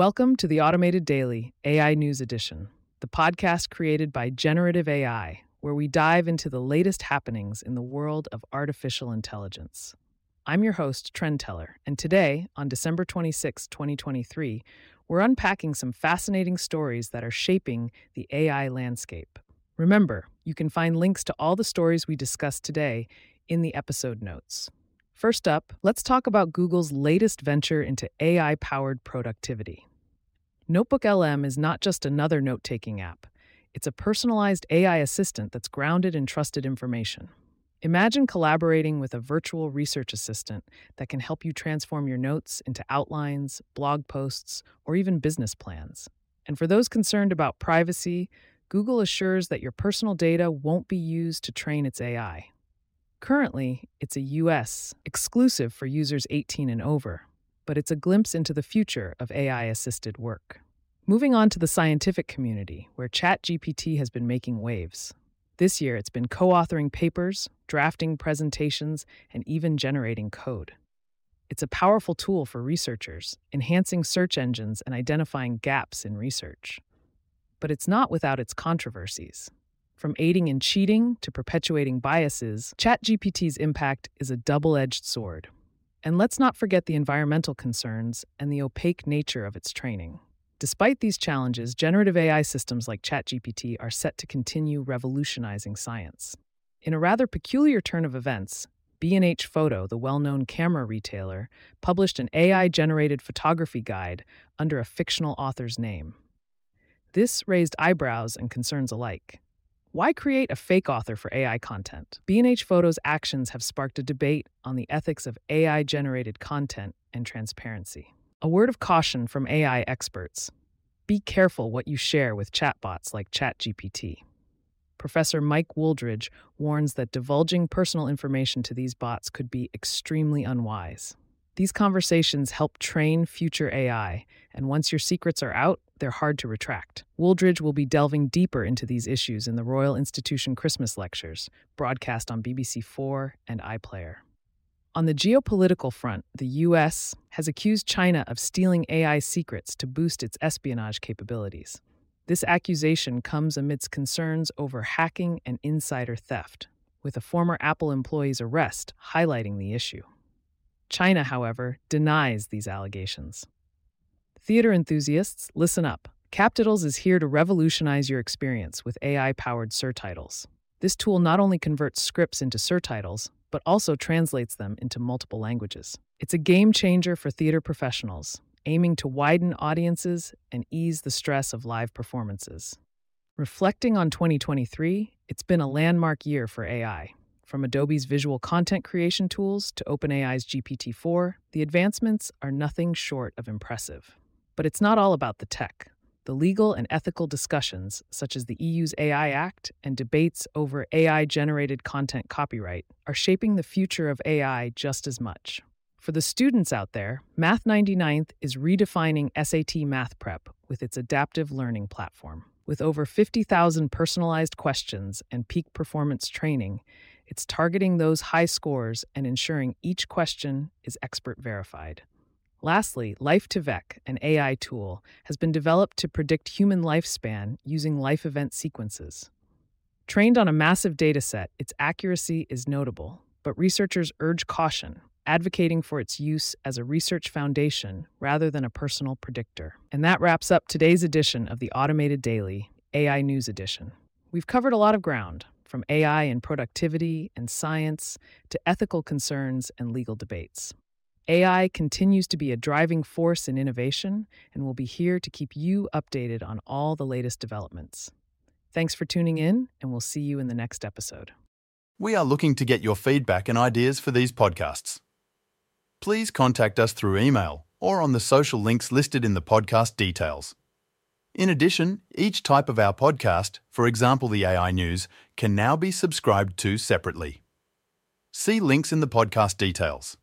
Welcome to the Automated Daily AI News Edition, the podcast created by Generative AI, where we dive into the latest happenings in the world of artificial intelligence. I'm your host, Trendteller, and today, on December 26, 2023, we're unpacking some fascinating stories that are shaping the AI landscape. Remember, you can find links to all the stories we discussed today in the episode notes. First up, let's talk about Google's latest venture into AI powered productivity. Notebook LM is not just another note taking app, it's a personalized AI assistant that's grounded in trusted information. Imagine collaborating with a virtual research assistant that can help you transform your notes into outlines, blog posts, or even business plans. And for those concerned about privacy, Google assures that your personal data won't be used to train its AI. Currently, it's a US exclusive for users 18 and over, but it's a glimpse into the future of AI assisted work. Moving on to the scientific community, where ChatGPT has been making waves. This year, it's been co authoring papers, drafting presentations, and even generating code. It's a powerful tool for researchers, enhancing search engines and identifying gaps in research. But it's not without its controversies. From aiding in cheating to perpetuating biases, ChatGPT's impact is a double edged sword. And let's not forget the environmental concerns and the opaque nature of its training. Despite these challenges, generative AI systems like ChatGPT are set to continue revolutionizing science. In a rather peculiar turn of events, B&H Photo, the well-known camera retailer, published an AI-generated photography guide under a fictional author's name. This raised eyebrows and concerns alike. Why create a fake author for AI content? B&H Photo's actions have sparked a debate on the ethics of AI-generated content and transparency. A word of caution from AI experts. Be careful what you share with chatbots like ChatGPT. Professor Mike Wooldridge warns that divulging personal information to these bots could be extremely unwise. These conversations help train future AI, and once your secrets are out, they're hard to retract. Wooldridge will be delving deeper into these issues in the Royal Institution Christmas Lectures, broadcast on BBC4 and iPlayer. On the geopolitical front, the US has accused China of stealing AI secrets to boost its espionage capabilities. This accusation comes amidst concerns over hacking and insider theft, with a former Apple employee's arrest highlighting the issue. China, however, denies these allegations. Theater enthusiasts, listen up. Captitles is here to revolutionize your experience with AI powered surtitles. This tool not only converts scripts into surtitles, but also translates them into multiple languages. It's a game changer for theater professionals, aiming to widen audiences and ease the stress of live performances. Reflecting on 2023, it's been a landmark year for AI. From Adobe's visual content creation tools to OpenAI's GPT 4, the advancements are nothing short of impressive. But it's not all about the tech. The legal and ethical discussions, such as the EU's AI Act and debates over AI generated content copyright, are shaping the future of AI just as much. For the students out there, Math 99th is redefining SAT Math Prep with its adaptive learning platform. With over 50,000 personalized questions and peak performance training, it's targeting those high scores and ensuring each question is expert verified. Lastly, Life2Vec, an AI tool, has been developed to predict human lifespan using life event sequences. Trained on a massive dataset, its accuracy is notable, but researchers urge caution, advocating for its use as a research foundation rather than a personal predictor. And that wraps up today's edition of the Automated Daily, AI News Edition. We've covered a lot of ground, from AI and productivity and science to ethical concerns and legal debates. AI continues to be a driving force in innovation and will be here to keep you updated on all the latest developments. Thanks for tuning in, and we'll see you in the next episode. We are looking to get your feedback and ideas for these podcasts. Please contact us through email or on the social links listed in the podcast details. In addition, each type of our podcast, for example the AI News, can now be subscribed to separately. See links in the podcast details.